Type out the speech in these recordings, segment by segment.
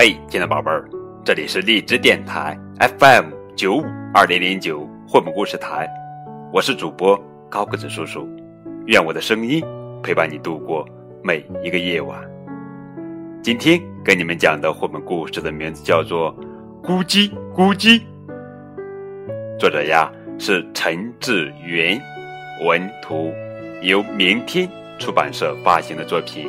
嘿，亲爱的宝贝儿，这里是荔枝电台 FM 九五二零零九绘本故事台，我是主播高个子叔叔，愿我的声音陪伴你度过每一个夜晚。今天跟你们讲的绘本故事的名字叫做《咕叽咕叽》，作者呀是陈志云，文图由明天出版社发行的作品。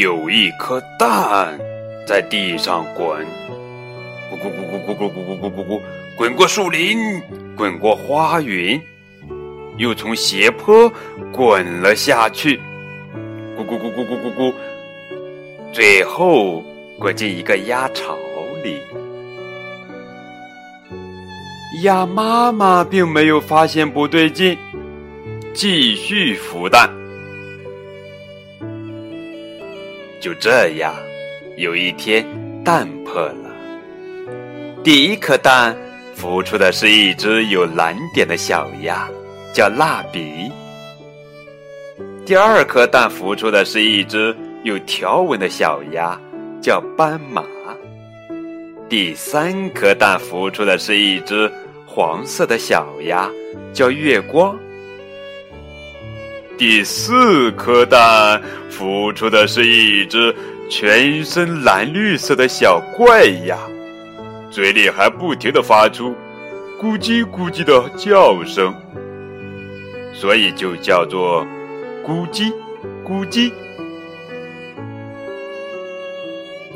有一颗蛋在地上滚，咕咕咕咕咕咕咕咕咕咕咕，滚过树林，滚过花园，又从斜坡滚了下去，咕咕咕咕咕咕咕，最后滚进一个鸭巢里。鸭妈妈并没有发现不对劲，继续孵蛋。就这样，有一天蛋破了。第一颗蛋孵出的是一只有蓝点的小鸭，叫蜡笔。第二颗蛋孵出的是一只有条纹的小鸭，叫斑马。第三颗蛋孵出的是一只黄色的小鸭，叫月光。第四颗蛋孵出的是一只全身蓝绿色的小怪鸭，嘴里还不停的发出“咕叽咕叽”的叫声，所以就叫做“咕叽咕叽”。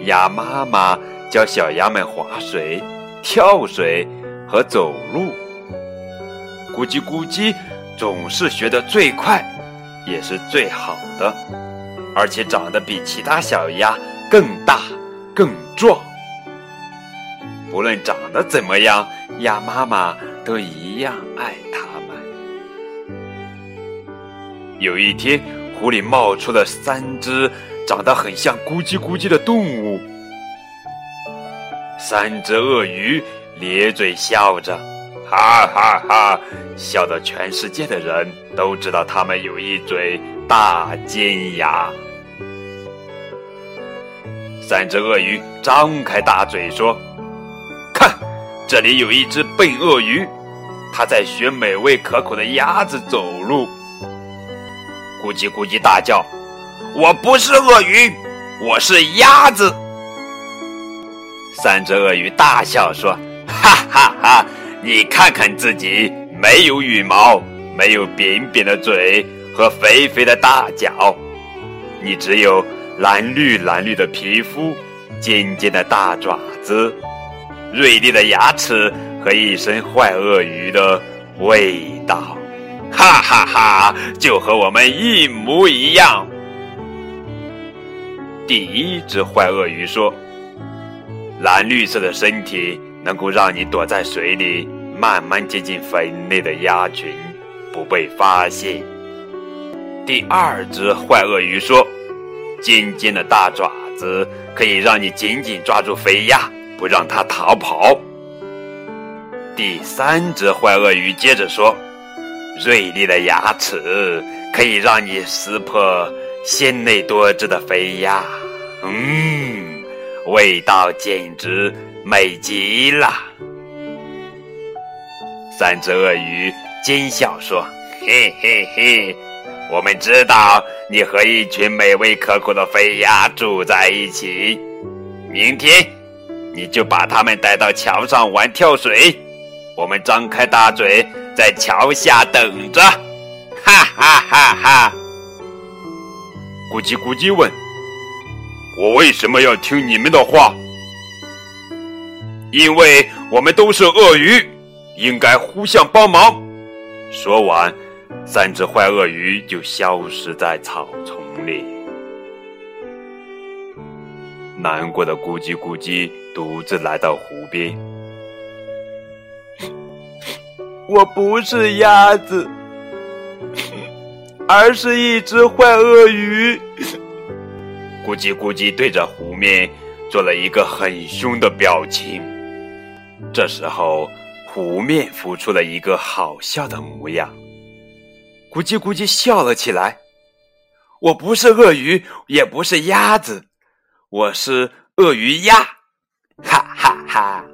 鸭妈妈教小鸭们划水、跳水和走路，咕叽咕叽总是学得最快。也是最好的，而且长得比其他小鸭更大、更壮。不论长得怎么样，鸭妈妈都一样爱它们。有一天，湖里冒出了三只长得很像咕叽咕叽的动物，三只鳄鱼咧嘴笑着。哈哈哈！笑得全世界的人都知道，他们有一嘴大尖牙。三只鳄鱼张开大嘴说：“看，这里有一只笨鳄鱼，它在学美味可口的鸭子走路。”咕叽咕叽大叫：“我不是鳄鱼，我是鸭子！”三只鳄鱼大笑说：“哈哈哈！”你看看自己，没有羽毛，没有扁扁的嘴和肥肥的大脚，你只有蓝绿蓝绿的皮肤、尖尖的大爪子、锐利的牙齿和一身坏鳄鱼的味道，哈哈哈，就和我们一模一样。第一只坏鳄鱼说：“蓝绿色的身体。”能够让你躲在水里，慢慢接近粉内的鸭群，不被发现。第二只坏鳄鱼说：“尖尖的大爪子可以让你紧紧抓住肥鸭，不让它逃跑。”第三只坏鳄鱼接着说：“锐利的牙齿可以让你撕破鲜内多汁的肥鸭。”嗯，味道简直。美极了！三只鳄鱼奸笑说：“嘿嘿嘿，我们知道你和一群美味可口的飞鸭住在一起。明天，你就把它们带到桥上玩跳水。我们张开大嘴，在桥下等着。”哈哈哈哈！咕叽咕叽问：“我为什么要听你们的话？”因为我们都是鳄鱼，应该互相帮忙。说完，三只坏鳄鱼就消失在草丛里。难过的咕叽咕叽独自来到湖边。我不是鸭子，而是一只坏鳄鱼。咕叽咕叽对着湖面做了一个很凶的表情。这时候，湖面浮出了一个好笑的模样。咕叽咕叽笑了起来。我不是鳄鱼，也不是鸭子，我是鳄鱼鸭，哈哈哈！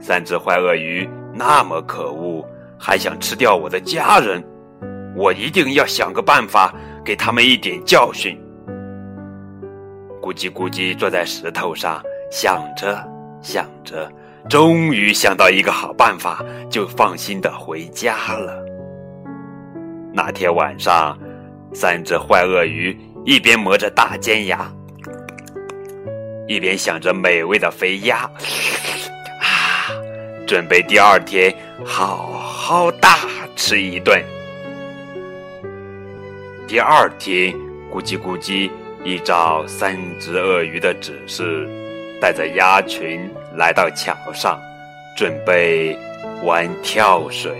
三只坏鳄鱼那么可恶，还想吃掉我的家人，我一定要想个办法给他们一点教训。咕叽咕叽坐在石头上，想着想着，终于想到一个好办法，就放心的回家了。那天晚上。三只坏鳄鱼一边磨着大尖牙，一边想着美味的肥鸭，啊，准备第二天好好大吃一顿。第二天，咕叽咕叽依照三只鳄鱼的指示，带着鸭群来到桥上，准备玩跳水。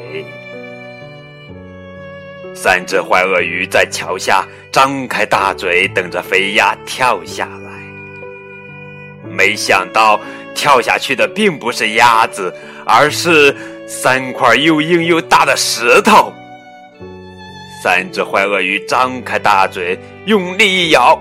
三只坏鳄鱼在桥下张开大嘴，等着飞鸭跳下来。没想到跳下去的并不是鸭子，而是三块又硬又大的石头。三只坏鳄鱼张开大嘴，用力一咬，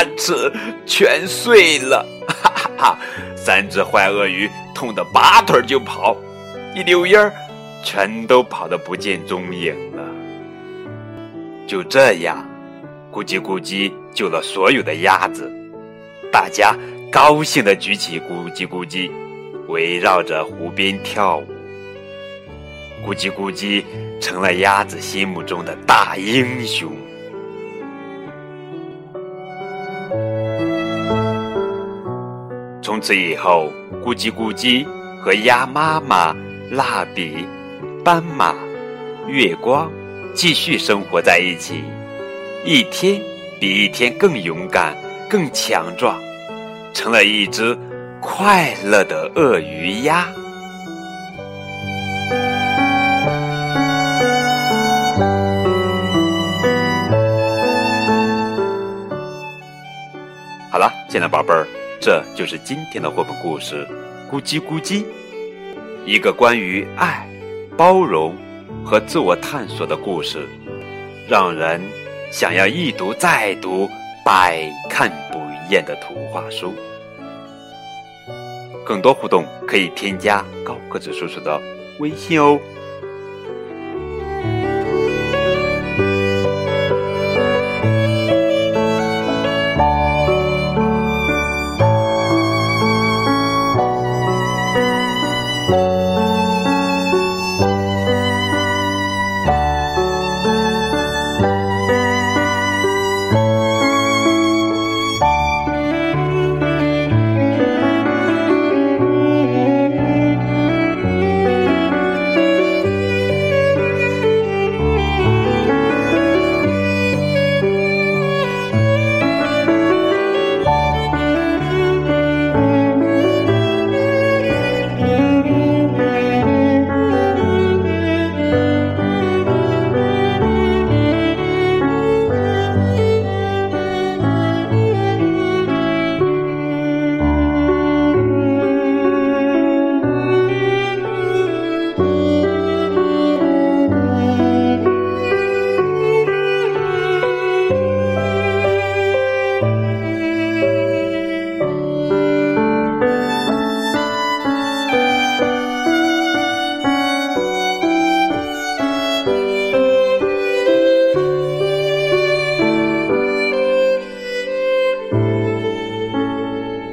牙齿全碎了，哈哈哈。三只坏鳄鱼痛得拔腿就跑，一溜烟儿，全都跑得不见踪影了。就这样，咕叽咕叽救了所有的鸭子，大家高兴地举起咕叽咕叽，围绕着湖边跳舞。咕叽咕叽成了鸭子心目中的大英雄。从此以后，咕叽咕叽和鸭妈妈、蜡笔、斑马、月光继续生活在一起，一天比一天更勇敢、更强壮，成了一只快乐的鳄鱼鸭。好了，亲爱的宝贝儿。这就是今天的绘本故事《咕叽咕叽》，一个关于爱、包容和自我探索的故事，让人想要一读再读、百看不厌的图画书。更多互动可以添加高个子叔叔的微信哦。